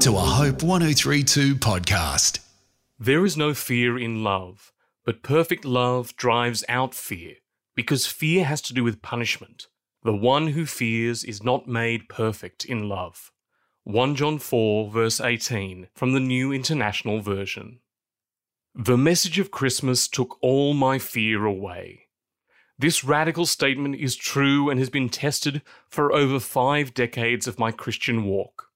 to a Hope 1032 podcast. There is no fear in love, but perfect love drives out fear, because fear has to do with punishment. The one who fears is not made perfect in love. 1 John 4, verse 18, from the New International Version. The message of Christmas took all my fear away. This radical statement is true and has been tested for over five decades of my Christian walk.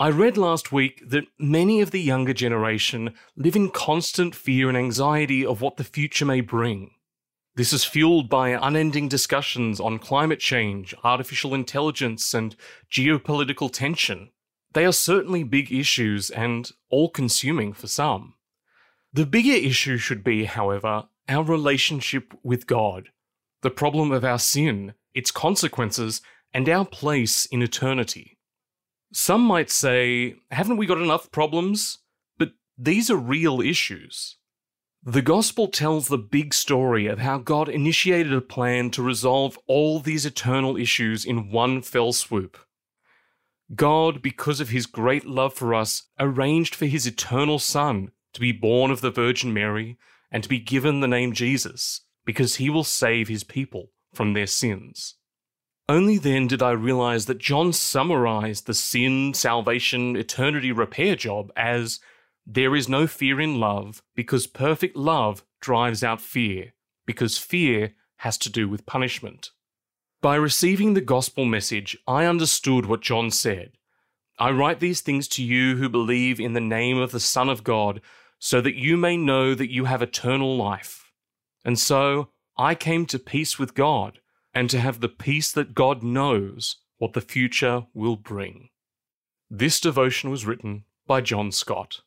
I read last week that many of the younger generation live in constant fear and anxiety of what the future may bring. This is fueled by unending discussions on climate change, artificial intelligence, and geopolitical tension. They are certainly big issues and all consuming for some. The bigger issue should be, however, our relationship with God, the problem of our sin, its consequences, and our place in eternity. Some might say, haven't we got enough problems? But these are real issues. The Gospel tells the big story of how God initiated a plan to resolve all these eternal issues in one fell swoop. God, because of his great love for us, arranged for his eternal Son to be born of the Virgin Mary and to be given the name Jesus, because he will save his people from their sins. Only then did I realize that John summarized the sin, salvation, eternity repair job as there is no fear in love because perfect love drives out fear, because fear has to do with punishment. By receiving the gospel message, I understood what John said. I write these things to you who believe in the name of the Son of God, so that you may know that you have eternal life. And so I came to peace with God and to have the peace that God knows what the future will bring. This devotion was written by John Scott.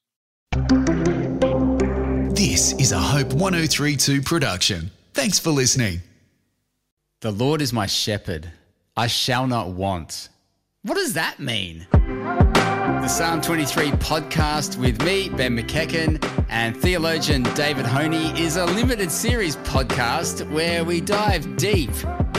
This is a Hope 1032 production. Thanks for listening. The Lord is my shepherd, I shall not want. What does that mean? The Psalm 23 podcast with me, Ben McEachen, and theologian David Honey is a limited series podcast where we dive deep